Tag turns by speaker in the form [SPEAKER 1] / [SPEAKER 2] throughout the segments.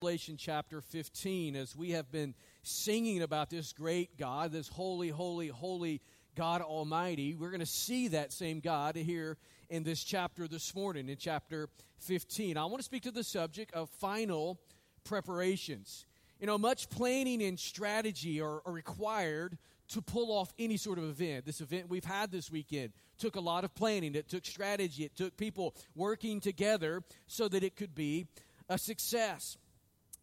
[SPEAKER 1] Revelation chapter 15 as we have been singing about this great God, this holy, holy, holy God Almighty. We're going to see that same God here in this chapter this morning, in chapter 15. I want to speak to the subject of final preparations. You know, much planning and strategy are, are required to pull off any sort of event. This event we've had this weekend took a lot of planning, it took strategy, it took people working together so that it could be a success.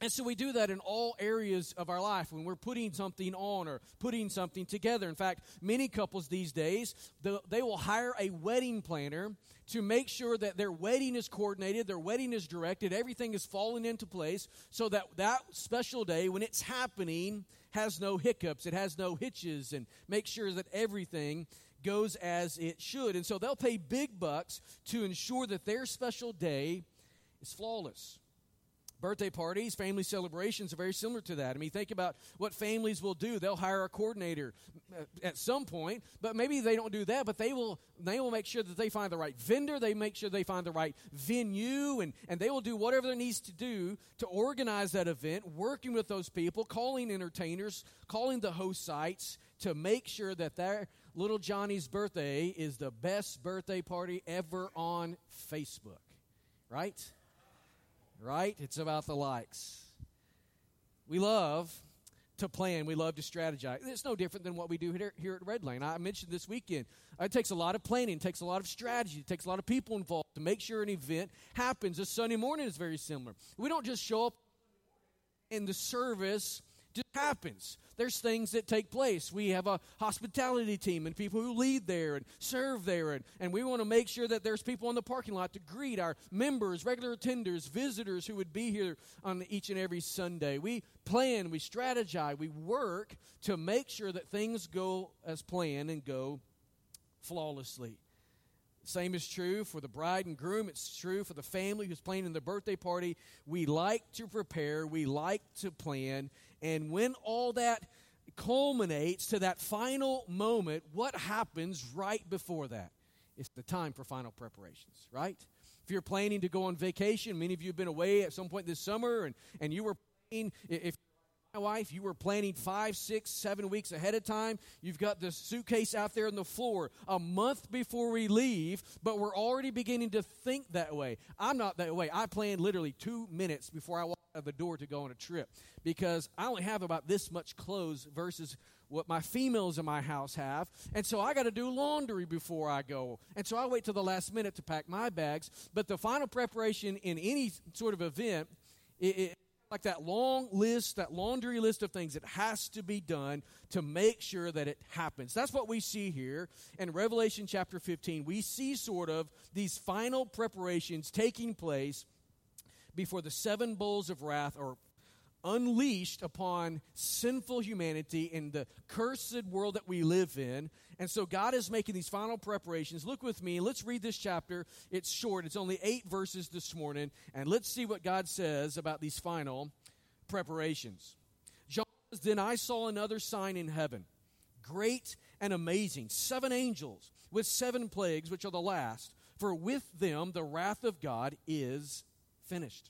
[SPEAKER 1] And so we do that in all areas of our life when we're putting something on or putting something together. In fact, many couples these days, they will hire a wedding planner to make sure that their wedding is coordinated, their wedding is directed, everything is falling into place so that that special day when it's happening has no hiccups, it has no hitches, and make sure that everything goes as it should. And so they'll pay big bucks to ensure that their special day is flawless. Birthday parties, family celebrations are very similar to that. I mean, think about what families will do. They'll hire a coordinator at some point, but maybe they don't do that, but they will they will make sure that they find the right vendor, they make sure they find the right venue, and, and they will do whatever there needs to do to organize that event, working with those people, calling entertainers, calling the host sites to make sure that their little Johnny's birthday is the best birthday party ever on Facebook. Right? Right? It's about the likes. We love to plan. We love to strategize. It's no different than what we do here, here at Red Lane. I mentioned this weekend. Uh, it takes a lot of planning, it takes a lot of strategy, it takes a lot of people involved to make sure an event happens. A Sunday morning is very similar. We don't just show up in the service just happens. There's things that take place. We have a hospitality team and people who lead there and serve there, and, and we want to make sure that there's people in the parking lot to greet our members, regular attenders, visitors who would be here on each and every Sunday. We plan, we strategize, we work to make sure that things go as planned and go flawlessly. Same is true for the bride and groom. It's true for the family who's planning the birthday party. We like to prepare, we like to plan. And when all that culminates to that final moment, what happens right before that? It's the time for final preparations, right? If you're planning to go on vacation, many of you have been away at some point this summer and, and you were planning, if wife, you were planning five, six, seven weeks ahead of time. You've got the suitcase out there on the floor a month before we leave, but we're already beginning to think that way. I'm not that way. I plan literally two minutes before I walk out of the door to go on a trip because I only have about this much clothes versus what my females in my house have. And so I got to do laundry before I go. And so I wait till the last minute to pack my bags. But the final preparation in any sort of event, it, it like that long list, that laundry list of things that has to be done to make sure that it happens. That's what we see here in Revelation chapter 15. We see sort of these final preparations taking place before the seven bowls of wrath are unleashed upon sinful humanity in the cursed world that we live in. And so God is making these final preparations. Look with me. Let's read this chapter. It's short, it's only eight verses this morning. And let's see what God says about these final preparations. John says, Then I saw another sign in heaven, great and amazing, seven angels with seven plagues, which are the last. For with them the wrath of God is finished.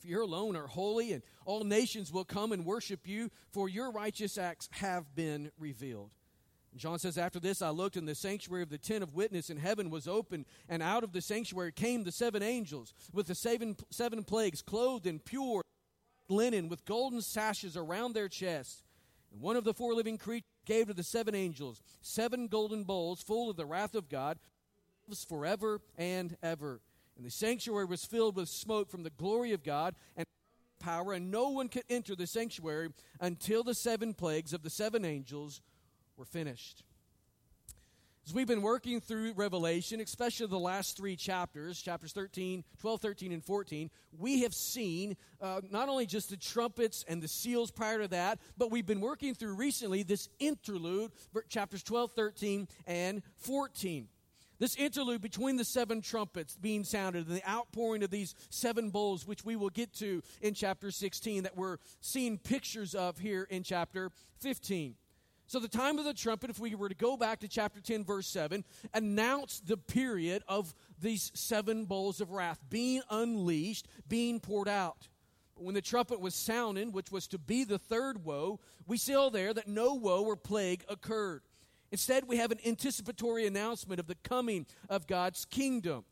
[SPEAKER 1] For you alone are holy, and all nations will come and worship you, for your righteous acts have been revealed. John says, After this I looked, and the sanctuary of the tent of witness in heaven was opened, and out of the sanctuary came the seven angels with the seven, seven plagues, clothed in pure linen, with golden sashes around their chests. And one of the four living creatures gave to the seven angels seven golden bowls full of the wrath of God, forever and ever. And the sanctuary was filled with smoke from the glory of God and power, and no one could enter the sanctuary until the seven plagues of the seven angels were finished. As we've been working through Revelation, especially the last three chapters, chapters 13, 12, 13, and 14, we have seen uh, not only just the trumpets and the seals prior to that, but we've been working through recently this interlude, chapters 12, 13, and 14. This interlude between the seven trumpets being sounded and the outpouring of these seven bowls, which we will get to in chapter 16, that we're seeing pictures of here in chapter 15. So, the time of the trumpet, if we were to go back to chapter 10, verse 7, announced the period of these seven bowls of wrath being unleashed, being poured out. But when the trumpet was sounded, which was to be the third woe, we see all there that no woe or plague occurred. Instead, we have an anticipatory announcement of the coming of God's kingdom.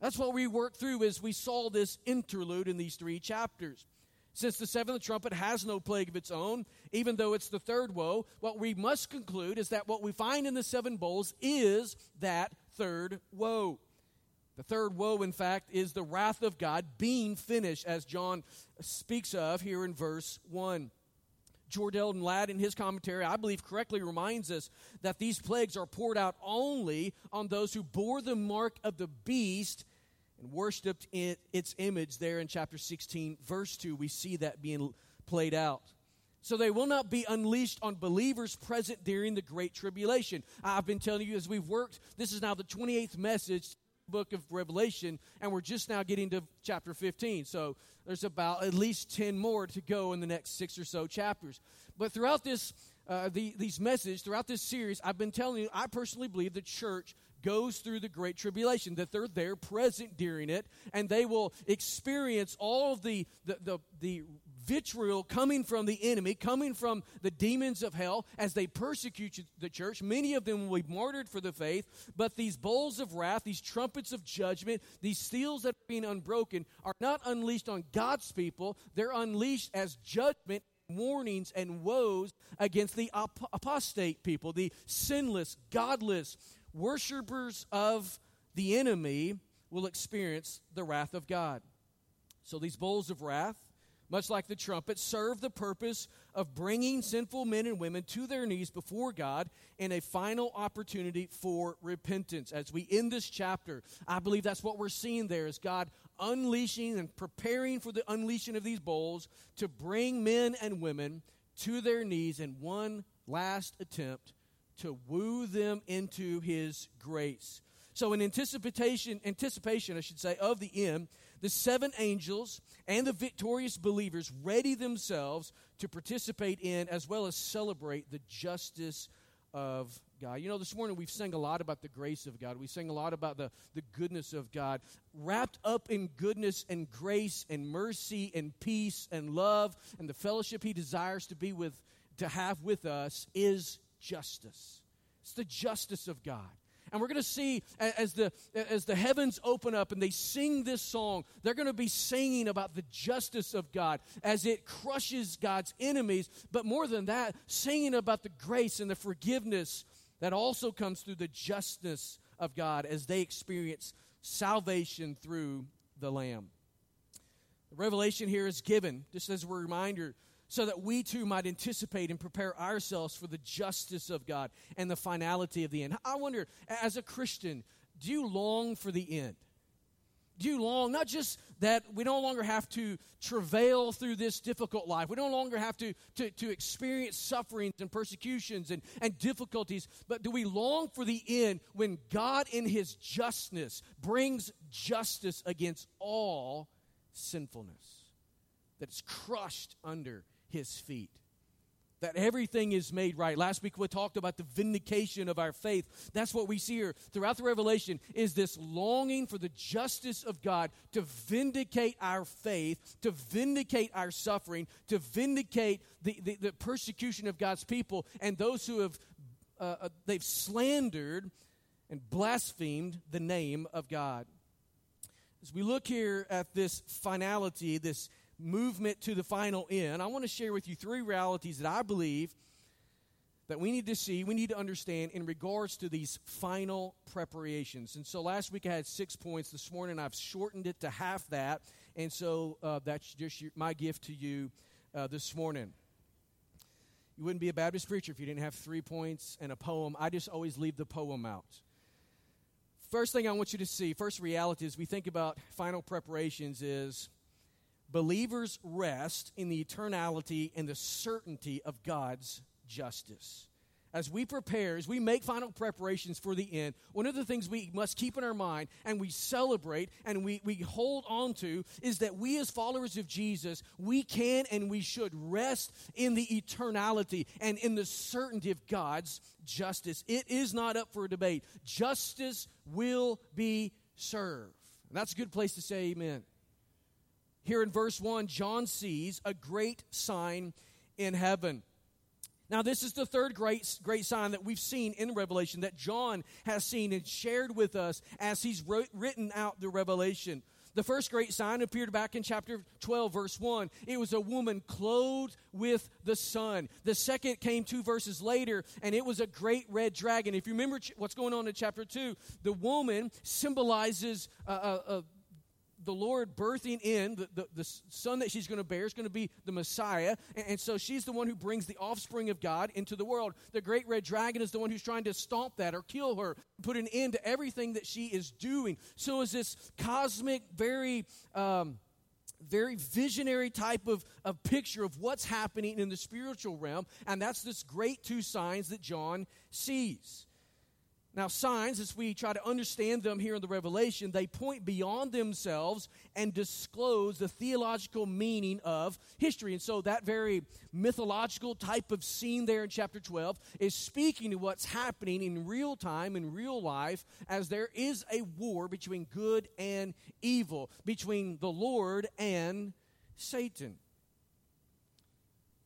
[SPEAKER 1] That's what we worked through as we saw this interlude in these three chapters. Since the seventh trumpet has no plague of its own, even though it's the third woe, what we must conclude is that what we find in the seven bowls is that third woe. The third woe, in fact, is the wrath of God being finished, as John speaks of here in verse 1. George Eldon Ladd, in his commentary, I believe correctly reminds us that these plagues are poured out only on those who bore the mark of the beast and worshiped it, its image there in chapter 16, verse 2. We see that being played out. So they will not be unleashed on believers present during the Great Tribulation. I've been telling you as we've worked, this is now the 28th message book of Revelation, and we're just now getting to chapter 15. So there's about at least 10 more to go in the next six or so chapters. But throughout this, uh, the, these messages, throughout this series, I've been telling you, I personally believe the church goes through the Great Tribulation, that they're there present during it, and they will experience all of the, the, the, the vitriol coming from the enemy, coming from the demons of hell as they persecute the church. Many of them will be martyred for the faith, but these bowls of wrath, these trumpets of judgment, these seals that are being unbroken are not unleashed on God's people, they're unleashed as judgment warnings and woes against the apostate people, the sinless, godless, worshippers of the enemy will experience the wrath of God. So these bowls of wrath, much like the trumpet, serve the purpose of bringing sinful men and women to their knees before God in a final opportunity for repentance. As we end this chapter, I believe that's what we're seeing there is God unleashing and preparing for the unleashing of these bowls to bring men and women to their knees in one last attempt to woo them into his grace. So, in anticipation, anticipation, I should say, of the end, the seven angels and the victorious believers ready themselves to participate in as well as celebrate the justice of God. You know, this morning we've sang a lot about the grace of God. We sang a lot about the, the goodness of God. Wrapped up in goodness and grace and mercy and peace and love and the fellowship He desires to be with, to have with us is justice. It's the justice of God. And we're going to see as the, as the heavens open up and they sing this song, they're going to be singing about the justice of God as it crushes God's enemies. But more than that, singing about the grace and the forgiveness that also comes through the justice of God as they experience salvation through the Lamb. The revelation here is given, just as a reminder, so that we too might anticipate and prepare ourselves for the justice of God and the finality of the end. I wonder, as a Christian, do you long for the end? Do you long, not just that we no longer have to travail through this difficult life, we no longer have to, to, to experience sufferings and persecutions and, and difficulties, but do we long for the end when God, in His justness, brings justice against all sinfulness? That's crushed under his feet. That everything is made right. Last week we talked about the vindication of our faith. That's what we see here throughout the Revelation is this longing for the justice of God to vindicate our faith, to vindicate our suffering, to vindicate the, the, the persecution of God's people and those who have uh, uh they've slandered and blasphemed the name of God. As we look here at this finality, this movement to the final end, I want to share with you three realities that I believe that we need to see, we need to understand in regards to these final preparations. And so last week I had six points. This morning I've shortened it to half that. And so uh, that's just your, my gift to you uh, this morning. You wouldn't be a Baptist preacher if you didn't have three points and a poem. I just always leave the poem out. First thing I want you to see, first reality is we think about final preparations is believers rest in the eternality and the certainty of God's justice as we prepare, as we make final preparations for the end, one of the things we must keep in our mind and we celebrate and we, we hold on to is that we, as followers of Jesus, we can and we should rest in the eternality and in the certainty of God's justice. It is not up for debate. Justice will be served. And that's a good place to say amen. Here in verse 1, John sees a great sign in heaven. Now, this is the third great, great sign that we've seen in Revelation that John has seen and shared with us as he's wrote, written out the Revelation. The first great sign appeared back in chapter 12, verse 1. It was a woman clothed with the sun. The second came two verses later, and it was a great red dragon. If you remember what's going on in chapter 2, the woman symbolizes a, a, a the Lord birthing in, the, the, the son that she's going to bear is going to be the Messiah. And, and, so she's the one who brings the offspring of God into the world. The great red dragon is the one who's trying to stomp that or kill her, put an end to everything that she is doing. So is this cosmic, very. Um, very visionary type of, of picture of what's happening in the spiritual realm, and that's this great two signs that John sees. Now, signs, as we try to understand them here in the Revelation, they point beyond themselves and disclose the theological meaning of history. And so, that very mythological type of scene there in chapter 12 is speaking to what's happening in real time, in real life, as there is a war between good and evil, between the Lord and Satan.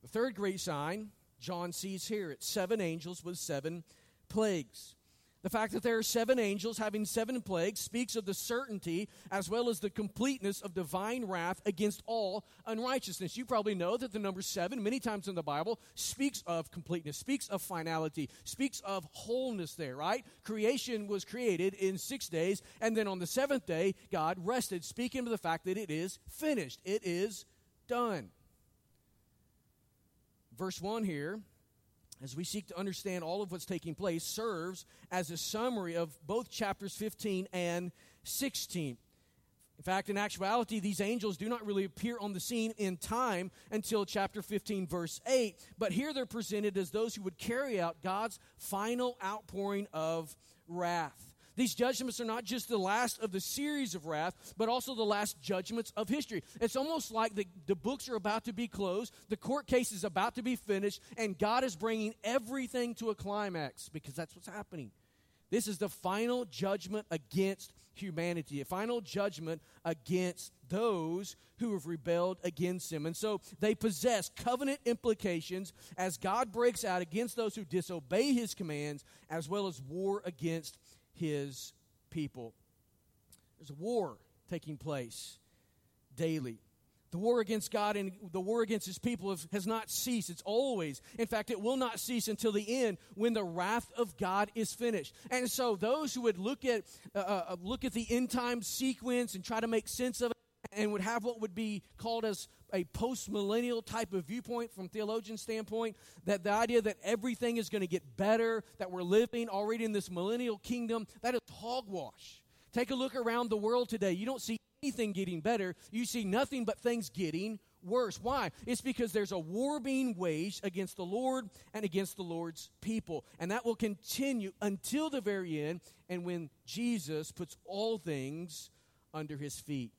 [SPEAKER 1] The third great sign John sees here it's seven angels with seven plagues. The fact that there are seven angels having seven plagues speaks of the certainty as well as the completeness of divine wrath against all unrighteousness. You probably know that the number seven, many times in the Bible, speaks of completeness, speaks of finality, speaks of wholeness there, right? Creation was created in six days, and then on the seventh day, God rested, speaking of the fact that it is finished, it is done. Verse 1 here as we seek to understand all of what's taking place, serves as a summary of both chapters 15 and 16. In fact, in actuality, these angels do not really appear on the scene in time until chapter 15, verse 8. But here they're presented as those who would carry out God's final outpouring of wrath. These judgments are not just the last of the series of wrath, but also the last judgments of history. It's almost like the, the books are about to be closed, the court case is about to be finished, and God is bringing everything to a climax because that's what's happening. This is the final judgment against humanity, a final judgment against those who have rebelled against him. And so they possess covenant implications as God breaks out against those who disobey his commands, as well as war against his people. There's a war taking place daily. The war against God and the war against his people has not ceased. It's always. In fact, it will not cease until the end when the wrath of God is finished. And so those who would look at, uh, uh, look at the end time sequence and try to make sense of it and would have what would be called as a post millennial type of viewpoint from theologian standpoint that the idea that everything is going to get better, that we're living already in this millennial kingdom, that is hogwash. Take a look around the world today. You don't see anything getting better, you see nothing but things getting worse. Why? It's because there's a war being waged against the Lord and against the Lord's people. And that will continue until the very end and when Jesus puts all things under his feet.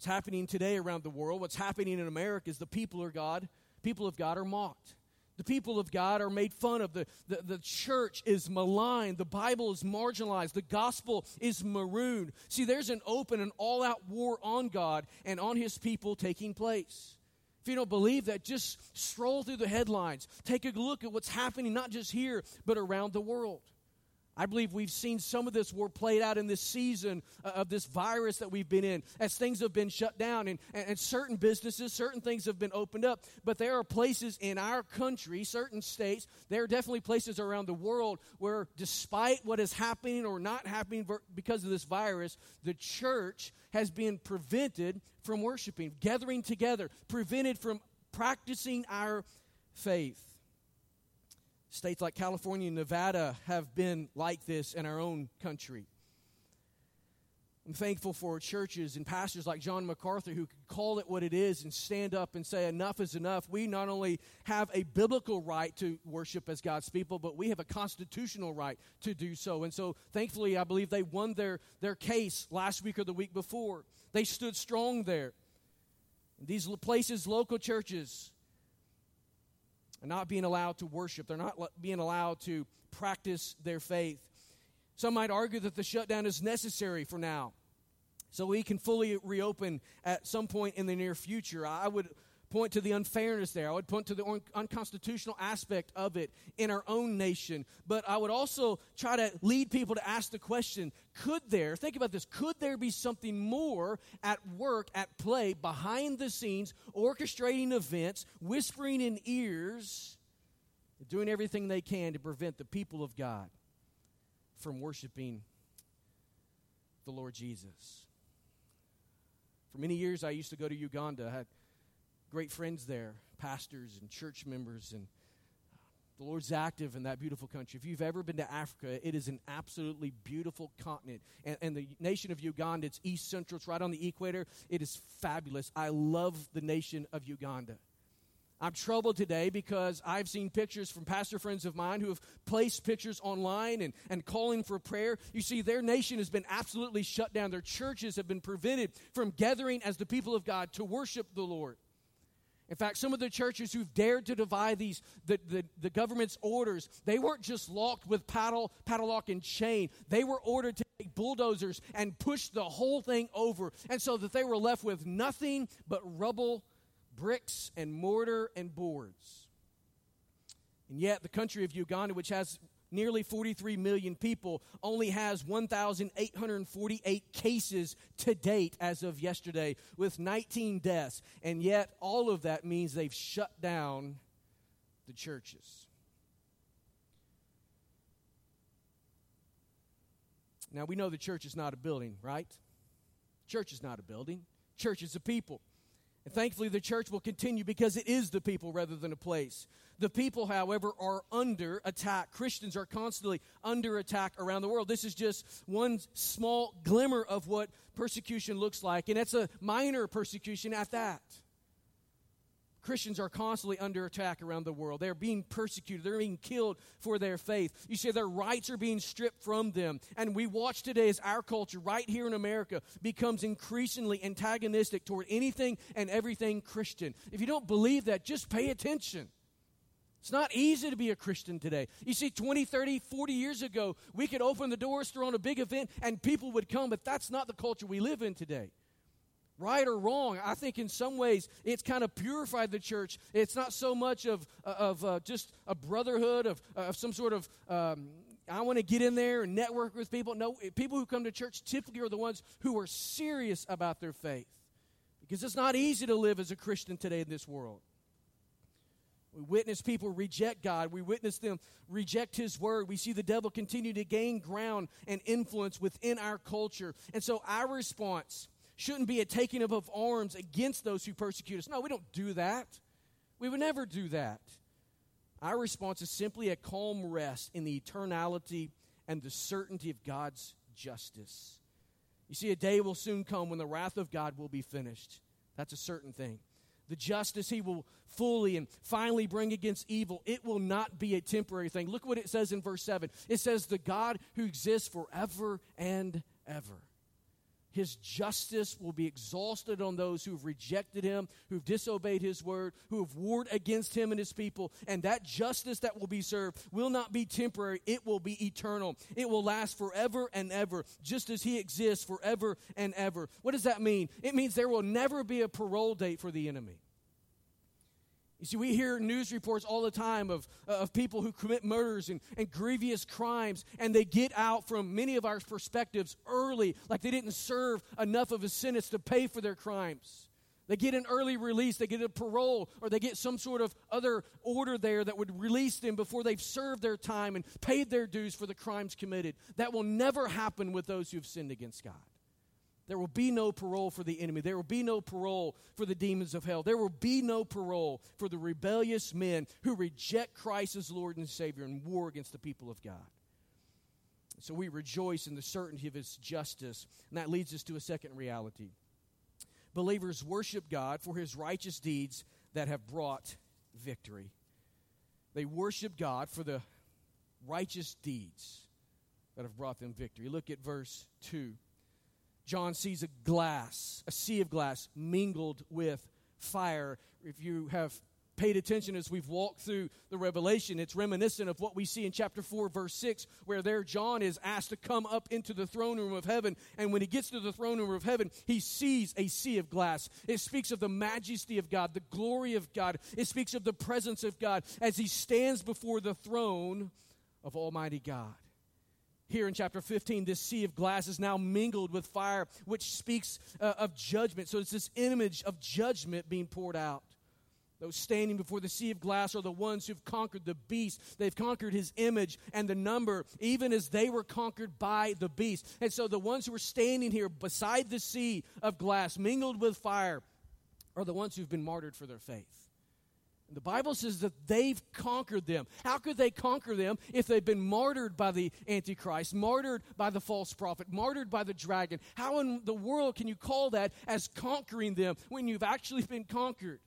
[SPEAKER 1] What's happening today around the world, what's happening in America is the people of God, people of God are mocked. The people of God are made fun of. The, the, the church is maligned. The Bible is marginalized. The gospel is marooned. See, there's an open and all out war on God and on his people taking place. If you don't believe that, just stroll through the headlines. Take a look at what's happening, not just here, but around the world. I believe we've seen some of this work played out in this season uh, of this virus that we've been in as things have been shut down and, and certain businesses, certain things have been opened up. But there are places in our country, certain states, there are definitely places around the world where, despite what is happening or not happening because of this virus, the church has been prevented from worshiping, gathering together, prevented from practicing our faith. States like California and Nevada have been like this in our own country. I'm thankful for churches and pastors like John MacArthur who can call it what it is and stand up and say, enough is enough. We not only have a biblical right to worship as God's people, but we have a constitutional right to do so. And so, thankfully, I believe they won their, their case last week or the week before. They stood strong there. These places, local churches, not being allowed to worship, they're not being allowed to practice their faith. Some might argue that the shutdown is necessary for now, so we can fully reopen at some point in the near future. I would point to the unfairness there. I would point to the un- unconstitutional aspect of it in our own nation. But I would also try to lead people to ask the question could there, think about this, could there be something more at work, at play, behind the scenes, orchestrating events, whispering in ears, doing everything they can to prevent the people of God from worshiping the Lord Jesus? For many years, I used to go to Uganda. I great friends there, pastors and church members, and uh, the Lord's active in that beautiful country. If you've ever been to Africa, it is an absolutely beautiful continent. And, and, the nation of Uganda, it's east central, it's right on the equator. It is fabulous. I love the nation of Uganda. I'm troubled today because I've seen pictures from pastor friends of mine who have placed pictures online and, and calling for prayer. You see, their nation has been absolutely shut down. Their churches have been prevented from gathering as the people of God to worship the Lord. In fact, some of the churches who've dared to defy these the, the, the, government's orders, they weren't just locked with paddle, padlock and chain. They were ordered to take bulldozers and push the whole thing over. And so that they were left with nothing but rubble, bricks, and mortar and boards. And yet, the country of Uganda, which has nearly 43 million people, only has 1,848 cases to date as of yesterday, with 19 deaths. And yet, all of that means they've shut down the churches. Now, we know the church is not a building, right? Church is not a building, church is a people. And thankfully, the church will continue because it is the people rather than a place. The people, however, are under attack. Christians are constantly under attack around the world. This is just one small glimmer of what persecution looks like, and it's a minor persecution at that. Christians are constantly under attack around the world. They're being persecuted. They're being killed for their faith. You see, their rights are being stripped from them. And we watch today as our culture, right here in America, becomes increasingly antagonistic toward anything and everything Christian. If you don't believe that, just pay attention. It's not easy to be a Christian today. You see, 20, 30, 40 years ago, we could open the doors, throw on a big event, and people would come, but that's not the culture we live in today right or wrong. I think in some ways it's kind of purified the church. It's not so much of, of uh, just a brotherhood, of, of some sort of, um, I want to get in there and network with people. No, people who come to church typically are the ones who are serious about their faith. Because it's not easy to live as a Christian today in this world. We witness people reject God. We witness them reject His word. We see the devil continue to gain ground and influence within our culture. And so our response shouldn't be a taking up of arms against those who persecute us. No, we don't do that. We would never do that. Our response is simply a calm rest in the eternality and the certainty of God's justice. You see, a day will soon come when the wrath of God will be finished. That's a certain thing. The justice he will fully and finally bring against evil, it will not be a temporary thing. Look what it says in verse 7. It says, The God who exists forever and ever. His justice will be exhausted on those who've rejected him, who've disobeyed his word, who have warred against him and his people. And that justice that will be served will not be temporary, it will be eternal. It will last forever and ever, just as he exists forever and ever. What does that mean? It means there will never be a parole date for the enemy. You see, we hear news reports all the time of, uh, of people who commit murders and, and grievous crimes, and they get out from many of our perspectives early, like they didn't serve enough of a sentence to pay for their crimes. They get an early release, they get a parole, or they get some sort of other order there that would release them before they've served their time and paid their dues for the crimes committed. That will never happen with those who have sinned against God. There will be no parole for the enemy. There will be no parole for the demons of hell. There will be no parole for the rebellious men who reject Christ as Lord and Savior and war against the people of God. So we rejoice in the certainty of His justice. And that leads us to a second reality. Believers worship God for His righteous deeds that have brought victory. They worship God for the righteous deeds that have brought them victory. Look at verse 2. John sees a glass, a sea of glass mingled with fire. If you have paid attention as we've walked through the revelation it's reminiscent of what we see in chapter 4 verse 6 where there john is asked to come up into the throne room of heaven. And when he gets to the throne room of heaven he sees a sea of glass. It speaks of the majesty of god the glory of god. It speaks of the presence of god as he stands before the throne of almighty god here in chapter 15, this sea of glass is now mingled with fire, which speaks uh, of judgment. So it's this image of judgment being poured out. Those standing before the sea of glass are the ones who've conquered the beast. They've conquered his image and the number, even as they were conquered by the beast. And so the ones who are standing here beside the sea of glass, mingled with fire, are the ones who've been martyred for their faith. The Bible says that they've conquered them. How could they conquer them if they've been martyred by the Antichrist, martyred by the false prophet, martyred by the dragon? How in the world can you call that as conquering them when you've actually been conquered?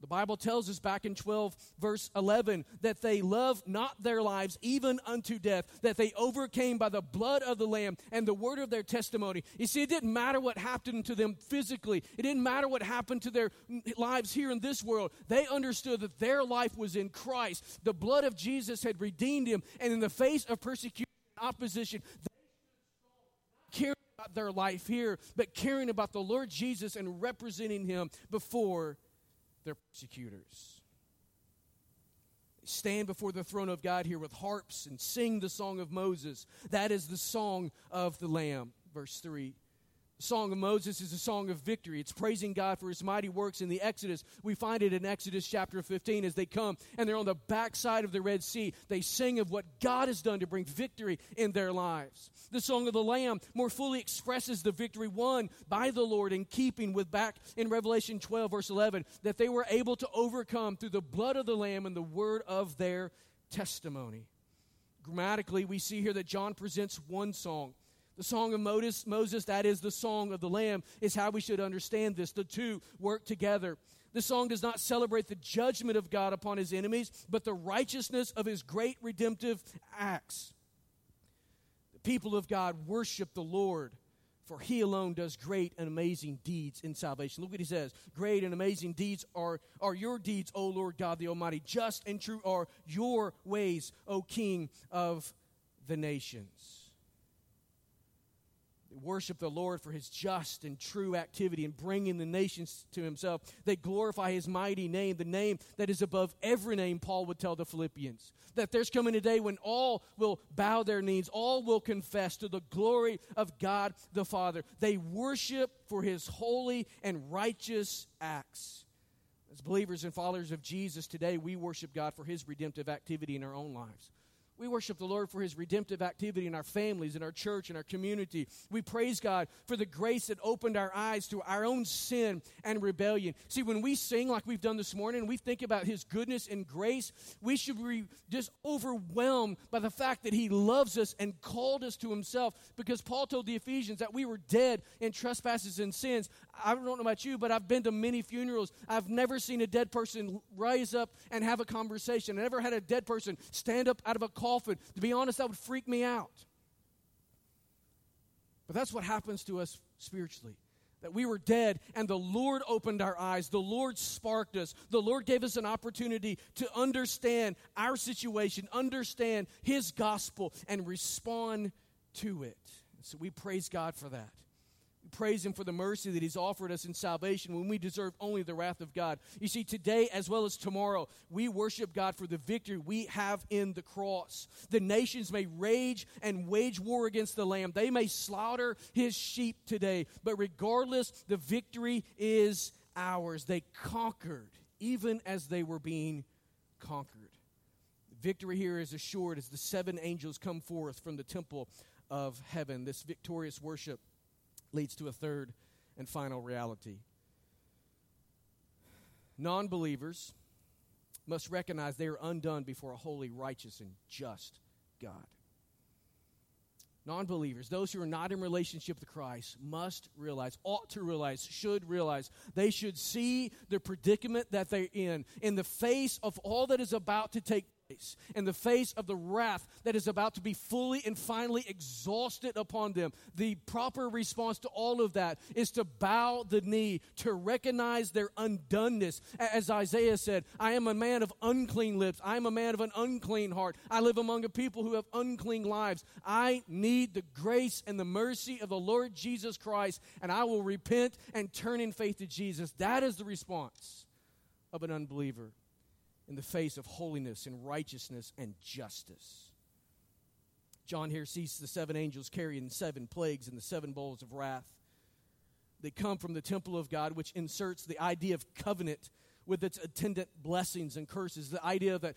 [SPEAKER 1] The Bible tells us back in 12, verse 11, that they loved not their lives even unto death, that they overcame by the blood of the Lamb and the word of their testimony. You see, it didn't matter what happened to them physically, it didn't matter what happened to their lives here in this world. They understood that their life was in Christ. The blood of Jesus had redeemed him, and in the face of persecution and opposition, they caring about their life here, but caring about the Lord Jesus and representing him before their persecutors. They stand before the throne of God here with harps and sing the song of Moses. That is the song of the Lamb. Verse 3. Song of Moses is a song of victory. It's praising God for his mighty works in the Exodus. We find it in Exodus chapter 15 as they come and they're on the backside of the Red Sea. They sing of what God has done to bring victory in their lives. The Song of the Lamb more fully expresses the victory won by the Lord in keeping with back in Revelation 12, verse 11, that they were able to overcome through the blood of the Lamb and the word of their testimony. Grammatically, we see here that John presents one song the song of Moses, that is the song of the Lamb, is how we should understand this. The two work together. The song does not celebrate the judgment of God upon his enemies, but the righteousness of his great redemptive acts. The people of God worship the Lord, for he alone does great and amazing deeds in salvation. Look what he says Great and amazing deeds are, are your deeds, O Lord God the Almighty. Just and true are your ways, O King of the nations worship the Lord for his just and true activity in bringing the nations to himself. They glorify his mighty name, the name that is above every name, Paul would tell the Philippians. That there's coming a day when all will bow their knees, all will confess to the glory of God the Father. They worship for his holy and righteous acts. As believers and followers of Jesus today, we worship God for his redemptive activity in our own lives. We worship the Lord for his redemptive activity in our families, in our church, in our community. We praise God for the grace that opened our eyes to our own sin and rebellion. See, when we sing like we've done this morning, we think about his goodness and grace, we should be just overwhelmed by the fact that he loves us and called us to himself. Because Paul told the Ephesians that we were dead in trespasses and sins. I don't know about you, but I've been to many funerals. I've never seen a dead person rise up and have a conversation. I never had a dead person stand up out of a coffin. To be honest, that would freak me out. But that's what happens to us spiritually. That we were dead and the Lord opened our eyes. The Lord sparked us. The Lord gave us an opportunity to understand our situation, understand His gospel, and respond to it. So we praise God for that praise Him for the mercy that He's offered us in salvation when we deserve only the wrath of God. You see, today as well as tomorrow, we worship God for the victory we have in the cross. The nations may rage and wage war against the Lamb, they may slaughter His sheep today, but regardless, the victory is ours. They conquered even as they were being conquered. Victory here is assured as the seven angels come forth from the temple of heaven. This victorious worship leads to a third and final reality. Non believers must recognize they are undone before a holy, righteous, and just God. Non believers, those who are not in relationship with Christ, must realize, ought to realize, should realize, they should see the predicament that they're in in the face of all that is about to take in the face of the wrath that is about to be fully and finally exhausted upon them. The proper response to all of that is to bow the knee, to recognize their undoneness. As Isaiah said, I am a man of unclean lips. I am a man of an unclean heart. I live among a people who have unclean lives. I need the grace and the mercy of the Lord Jesus Christ, and I will repent and turn in faith to Jesus. That is the response of an unbeliever in the face of holiness and righteousness and justice. John here sees the seven angels carrying seven plagues and the seven bowls of wrath. They come from the temple of God, which inserts the idea of covenant with its attendant blessings and curses. The idea that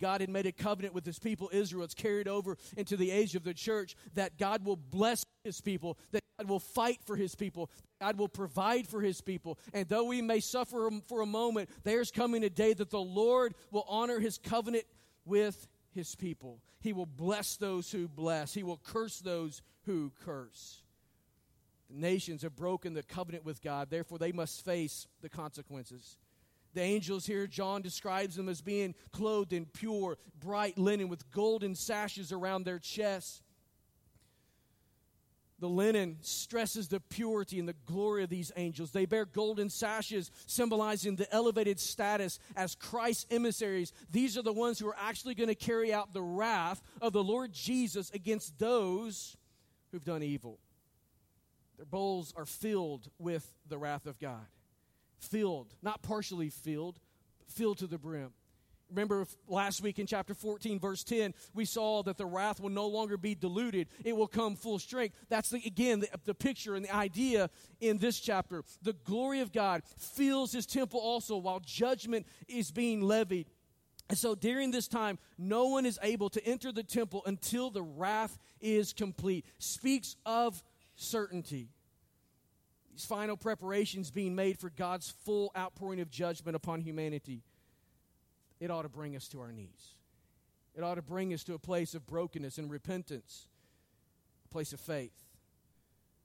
[SPEAKER 1] God had made a covenant with his people Israel. It's carried over into the age of the church that God will bless his people, that God will fight for his people, God will provide for his people. And though we may suffer for a moment, there's coming a day that the Lord will honor his covenant with his people. He will bless those who bless, he will curse those who curse. The nations have broken the covenant with God, therefore, they must face the consequences. The angels here, John describes them as being clothed in pure, bright linen with golden sashes around their chests. The linen stresses the purity and the glory of these angels. They bear golden sashes, symbolizing the elevated status as Christ's emissaries. These are the ones who are actually going to carry out the wrath of the Lord Jesus against those who've done evil. Their bowls are filled with the wrath of God. Filled, not partially filled, filled to the brim. Remember last week in chapter 14, verse 10, we saw that the wrath will no longer be diluted. It will come full strength. That's, the, again, the, the picture and the idea in this chapter. The glory of God fills his temple also while judgment is being levied. And so during this time, no one is able to enter the temple until the wrath is complete. Speaks of certainty. These final preparations being made for God's full outpouring of judgment upon humanity it ought to bring us to our knees. It ought to bring us to a place of brokenness and repentance, a place of faith.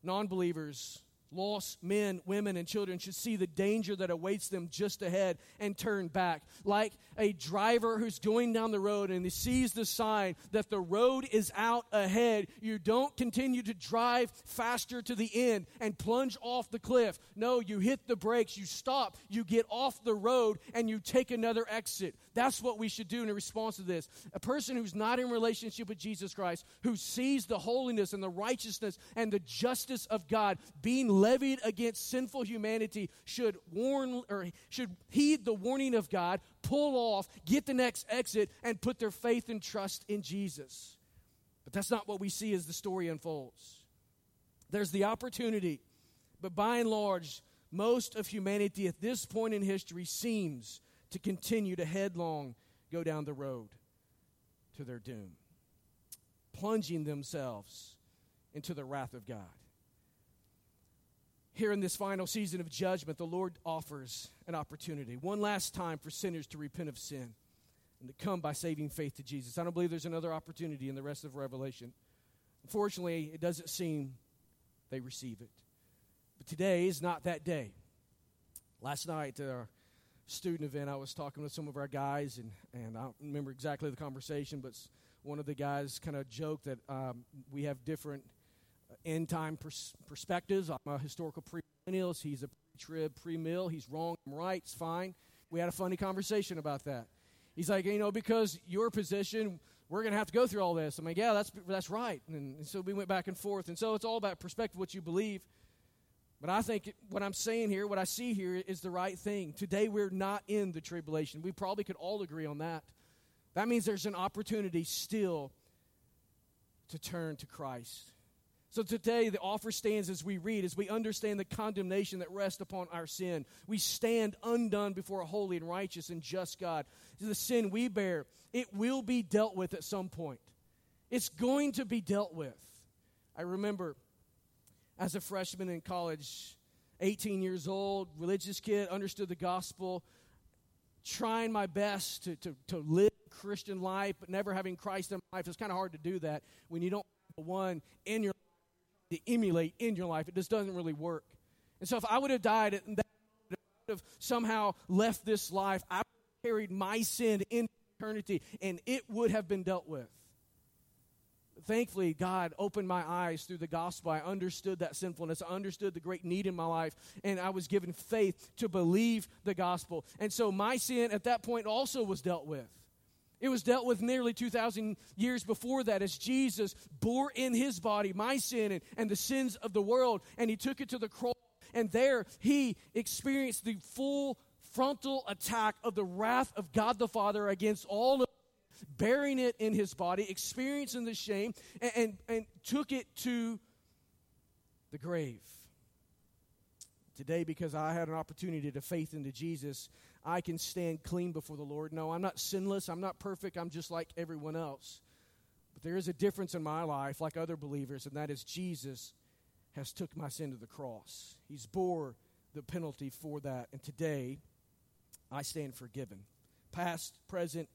[SPEAKER 1] Non believers Lost men, women, and children should see the danger that awaits them just ahead and turn back. Like a driver who's going down the road and he sees the sign that the road is out ahead, you don't continue to drive faster to the end and plunge off the cliff. No, you hit the brakes, you stop, you get off the road, and you take another exit. That's what we should do in response to this. A person who's not in relationship with Jesus Christ, who sees the holiness and the righteousness and the justice of God being levied against sinful humanity, should warn or should heed the warning of God, pull off, get the next exit, and put their faith and trust in Jesus. But that's not what we see as the story unfolds. There's the opportunity, but by and large, most of humanity at this point in history seems to continue to headlong go down the road to their doom, plunging themselves into the wrath of God. Here in this final season of judgment, the Lord offers an opportunity, one last time for sinners to repent of sin and to come by saving faith to Jesus. I don't believe there's another opportunity in the rest of Revelation. Unfortunately, it doesn't seem they receive it. But today is not that day. Last night, at our student event, I was talking with some of our guys, and, and I don't remember exactly the conversation, but one of the guys kind of joked that um, we have different end time pers- perspectives. I'm a historical premillennialist. He's a pre-trib, pre-mill. He's wrong. I'm right. It's fine. We had a funny conversation about that. He's like, you know, because your position, we're going to have to go through all this. I'm like, yeah, that's that's right. And, and so we went back and forth. And so it's all about perspective, what you believe. But I think what I'm saying here, what I see here, is the right thing. Today, we're not in the tribulation. We probably could all agree on that. That means there's an opportunity still to turn to Christ. So today, the offer stands as we read, as we understand the condemnation that rests upon our sin. We stand undone before a holy and righteous and just God. The sin we bear, it will be dealt with at some point. It's going to be dealt with. I remember as a freshman in college, 18 years old, religious kid, understood the gospel, trying my best to, to, to live a Christian life, but never having Christ in my life. It's kind of hard to do that when you don't have one in your to emulate in your life. It just doesn't really work. And so if I would have died and that would have somehow left this life, I would have carried my sin into eternity and it would have been dealt with thankfully, God opened my eyes through the gospel. I understood that sinfulness. I understood the great need in my life, and I was given faith to believe the gospel. And so my sin at that point also was dealt with. It was dealt with nearly 2,000 years before that as Jesus bore in his body my sin and, and the sins of the world, and he took it to the cross. And there he experienced the full frontal attack of the wrath of God the Father against all of bearing it in his body, experiencing the shame, and, and, and took it to the grave. Today, because I had an opportunity to faith into Jesus, I can stand clean before the Lord. No, I'm not sinless. I'm not perfect. I'm just like everyone else. But there is a difference in my life, like other believers, and that is Jesus has took my sin to the cross. He's bore the penalty for that. And today, I stand forgiven. Past, present,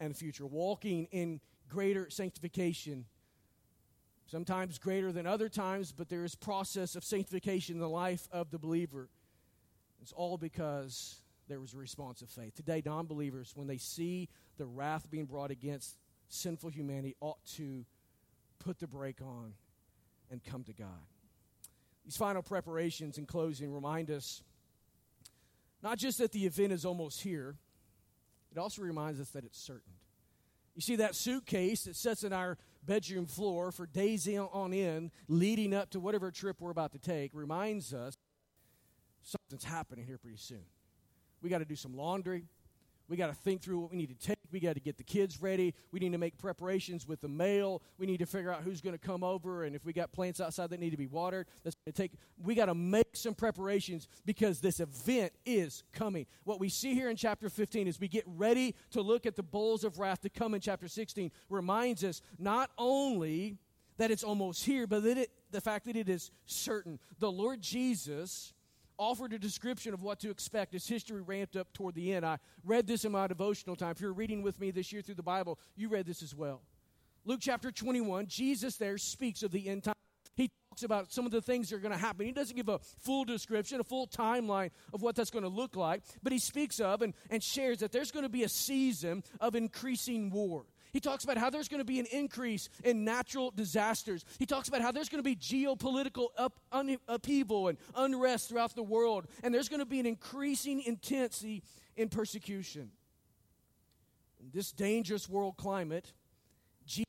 [SPEAKER 1] and future, walking in greater sanctification. Sometimes greater than other times, but there is process of sanctification in the life of the believer. It's all because there was a response of faith. Today, non believers, when they see the wrath being brought against sinful humanity, ought to put the brake on and come to God. These final preparations in closing remind us not just that the event is almost here, it also reminds us that it's certain. You see, that suitcase that sits in our bedroom floor for days on end, leading up to whatever trip we're about to take, reminds us something's happening here pretty soon. We got to do some laundry. We got to think through what we need to take. We got to get the kids ready. We need to make preparations with the mail. We need to figure out who's going to come over and if we got plants outside that need to be watered. That's going to take. We got to make some preparations because this event is coming. What we see here in chapter 15 as we get ready to look at the bowls of wrath to come in chapter 16 reminds us not only that it's almost here, but that it, the fact that it is certain. The Lord Jesus offered a description of what to expect as history ramped up toward the end. I read this in my devotional time. If you're reading with me this year through the Bible, you read this as well. Luke chapter 21, Jesus there speaks of the end time. He talks about some of the things that are going to happen. He doesn't give a full description, a full timeline of what that's going to look like, but he speaks of and, and shares that there's going to be a season of increasing war. He talks about how there's going to be an increase in natural disasters. He talks about how there's going to be geopolitical up, un, upheaval and unrest throughout the world. And there's going to be an increasing intensity in persecution. In this dangerous world climate, Jesus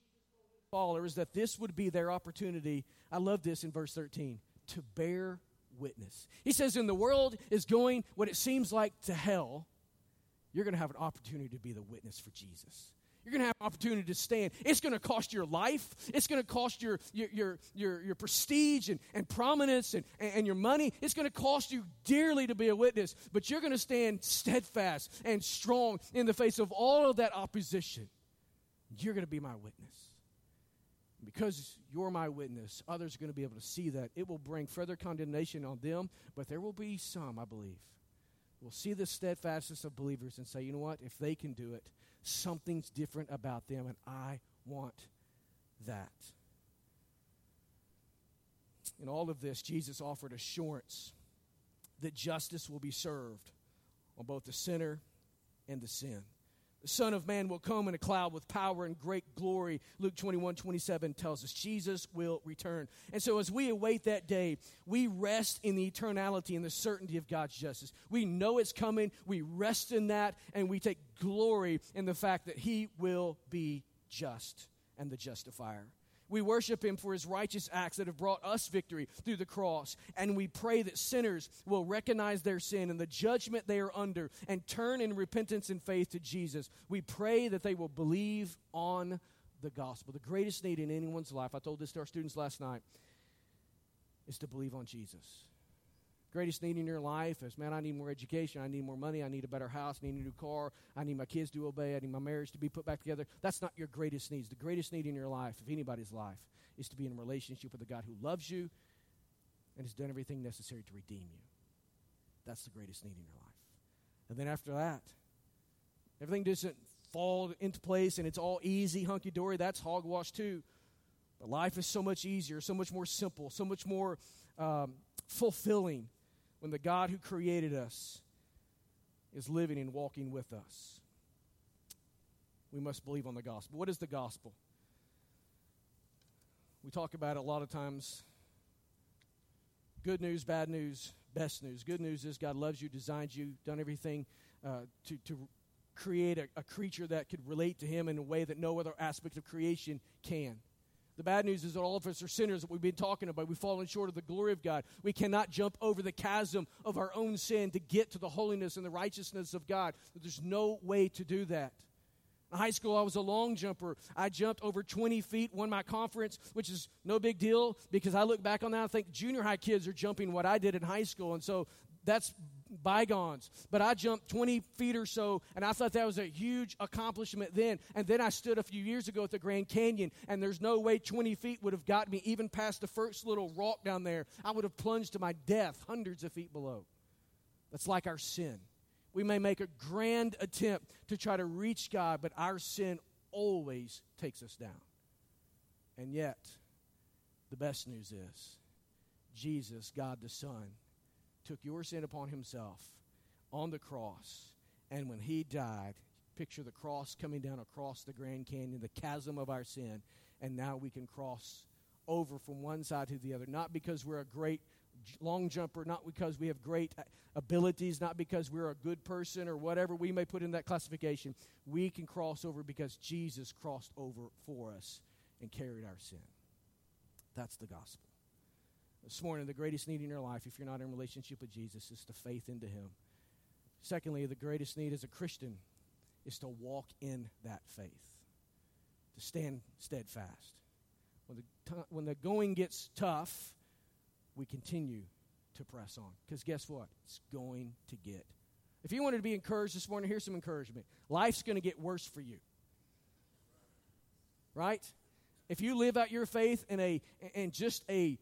[SPEAKER 1] followers that this would be their opportunity. I love this in verse 13 to bear witness. He says, In the world is going what it seems like to hell, you're going to have an opportunity to be the witness for Jesus. You're going to have an opportunity to stand. It's going to cost your life. It's going to cost your, your, your, your, your prestige and, and prominence and, and your money. It's going to cost you dearly to be a witness, but you're going to stand steadfast and strong in the face of all of that opposition. You're going to be my witness. Because you're my witness, others are going to be able to see that. It will bring further condemnation on them, but there will be some, I believe, will see the steadfastness of believers and say, you know what? If they can do it, Something's different about them, and I want that. In all of this, Jesus offered assurance that justice will be served on both the sinner and the sin. Son of Man will come in a cloud with power and great glory. Luke 21 27 tells us Jesus will return. And so, as we await that day, we rest in the eternality and the certainty of God's justice. We know it's coming, we rest in that, and we take glory in the fact that He will be just and the justifier. We worship him for his righteous acts that have brought us victory through the cross. And we pray that sinners will recognize their sin and the judgment they are under and turn in repentance and faith to Jesus. We pray that they will believe on the gospel. The greatest need in anyone's life, I told this to our students last night, is to believe on Jesus greatest need in your life is, man, I need more education. I need more money. I need a better house. I need a new car. I need my kids to obey. I need my marriage to be put back together. That's not your greatest needs. The greatest need in your life, of anybody's life, is to be in a relationship with a God who loves you and has done everything necessary to redeem you. That's the greatest need in your life. And then after that, everything doesn't fall into place and it's all easy, hunky dory. That's hogwash too. But life is so much easier, so much more simple, so much more um, fulfilling when the God who created us is living and walking with us. We must believe on the gospel. What is the gospel? We talk about it a lot of times. Good news, bad news, best news. Good news is God loves you, designed you, done everything uh, to, to create a, a creature that could relate to Him in a way that no other aspect of creation can. The bad news is that all of us are sinners that we've been talking about. We've fallen short of the glory of God. We cannot jump over the chasm of our own sin to get to the holiness and the righteousness of God. There's no way to do that. In high school, I was a long jumper. I jumped over 20 feet, won my conference, which is no big deal because I look back on that. I think junior high kids are jumping what I did in high school. And so that's bygones. But I jumped 20 feet or so, and I thought that was a huge accomplishment then. And then I stood a few years ago at the Grand Canyon, and there's no way 20 feet would have got me even past the first little rock down there. I would have plunged to my death hundreds of feet below. That's like our sin. We may make a grand attempt to try to reach God, but our sin always takes us down. And yet, the best news is Jesus, God the Son, took your sin upon himself on the cross. And when he died, picture the cross coming down across the Grand Canyon, the chasm of our sin, and now we can cross over from one side to the other. Not because we're a great long jumper, not because we have great uh, abilities, not because we're a good person or whatever we may put in that classification. We can cross over because Jesus crossed over for us and carried our sin. That's the gospel. This morning, the greatest need in your life, if you're not in relationship with Jesus, is to faith into Him. Secondly, the greatest need as a Christian is to walk in that faith, to stand steadfast. When the, t- when the going gets tough, we continue to press on. Because guess what? It's going to get. If you wanted to be encouraged this morning, here's some encouragement. Life's going to get worse for you. Right? If you live out your faith in a in just a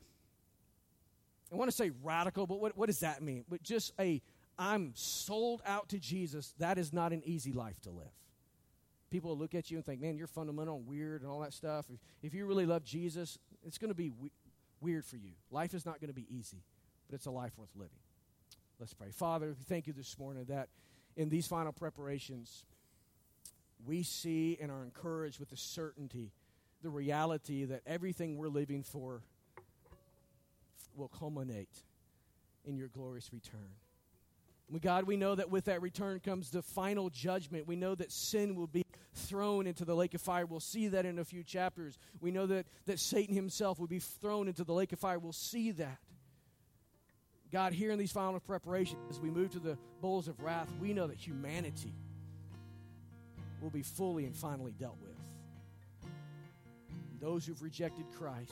[SPEAKER 1] I want to say radical, but what, what does that mean? But just a, I'm sold out to Jesus, that is not an easy life to live. People will look at you and think, man, you're fundamental and weird and all that stuff. If, if you really love Jesus, it's going to be we- weird for you. Life is not going to be easy, but it's a life worth living. Let's pray. Father, we thank you this morning that in these final preparations, we see and are encouraged with the certainty, the reality that everything we're living for will culminate in your glorious return. God, we know that with that return comes the final judgment. We know that sin will be thrown into the lake of fire. We'll see that in a few chapters. We know that, that Satan himself will be thrown into the lake of fire. We'll see that. God, here in these final preparations, as we move to the bowls of wrath, we know that humanity will be fully and finally dealt with. Those who've rejected Christ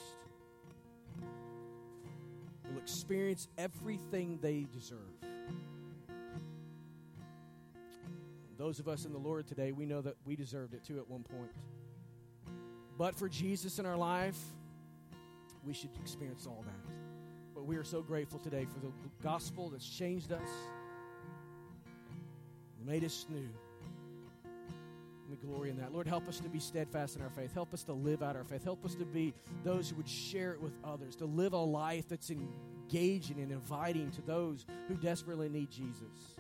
[SPEAKER 1] will experience everything they deserve. Those of us in the Lord today, we know that we deserved it too at one point. But for Jesus in our life, we should experience all that. But we are so grateful today for the gospel that's changed us, made us new. We glory in that. Lord, help us to be steadfast in our faith. Help us to live out our faith. Help us to be those who would share it with others, to live a life that's engaging and inviting to those who desperately need Jesus.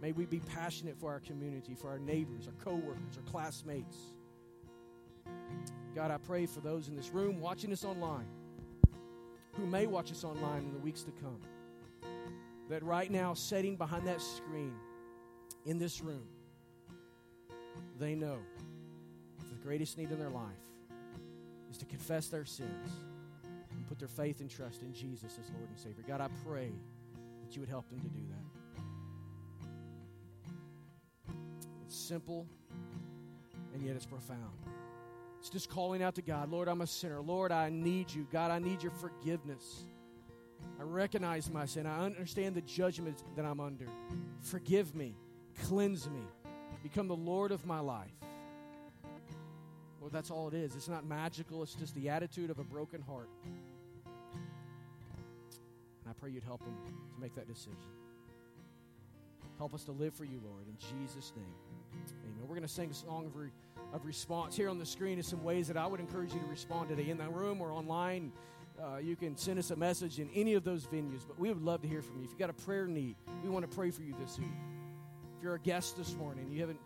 [SPEAKER 1] May we be passionate for our community, for our neighbors, our coworkers, our classmates. God, I pray for those in this room watching us online, who may watch us online in the weeks to come, that right now, sitting behind that screen in this room, they know the greatest need in their life is to confess their sins and put their faith and trust in Jesus as Lord and Savior. God, I pray that you would help them to do that. It's simple, and yet it's profound. It's just calling out to God, Lord, I'm a sinner. Lord, I need you. God, I need your forgiveness. I recognize my sin. I understand the judgment that I'm under. Forgive me. Cleanse me become the Lord of my life. Well, that's all it is. It's not magical, it's just the attitude of a broken heart. And I pray you'd help them to make that decision. Help us to live for you, Lord, in Jesus' name. Amen. We're going to sing a song of, re, of response. Here on the screen is some ways that I would encourage you to respond today in the room or online. Uh, you can send us a message in any of those venues, but we would love to hear from you. If you've got a prayer need, we want to pray for you this week. If you're a guest this morning, you haven't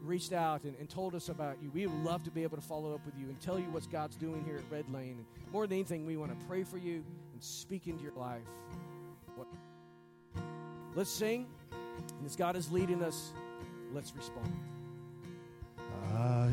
[SPEAKER 1] reached out and, and, told us about you, we would love to be able to follow up with you and tell you what God's doing here at Red Lane. And more than anything, we want to pray for you and speak into your life. What? Let's sing. And as God is leading us, let's respond.
[SPEAKER 2] I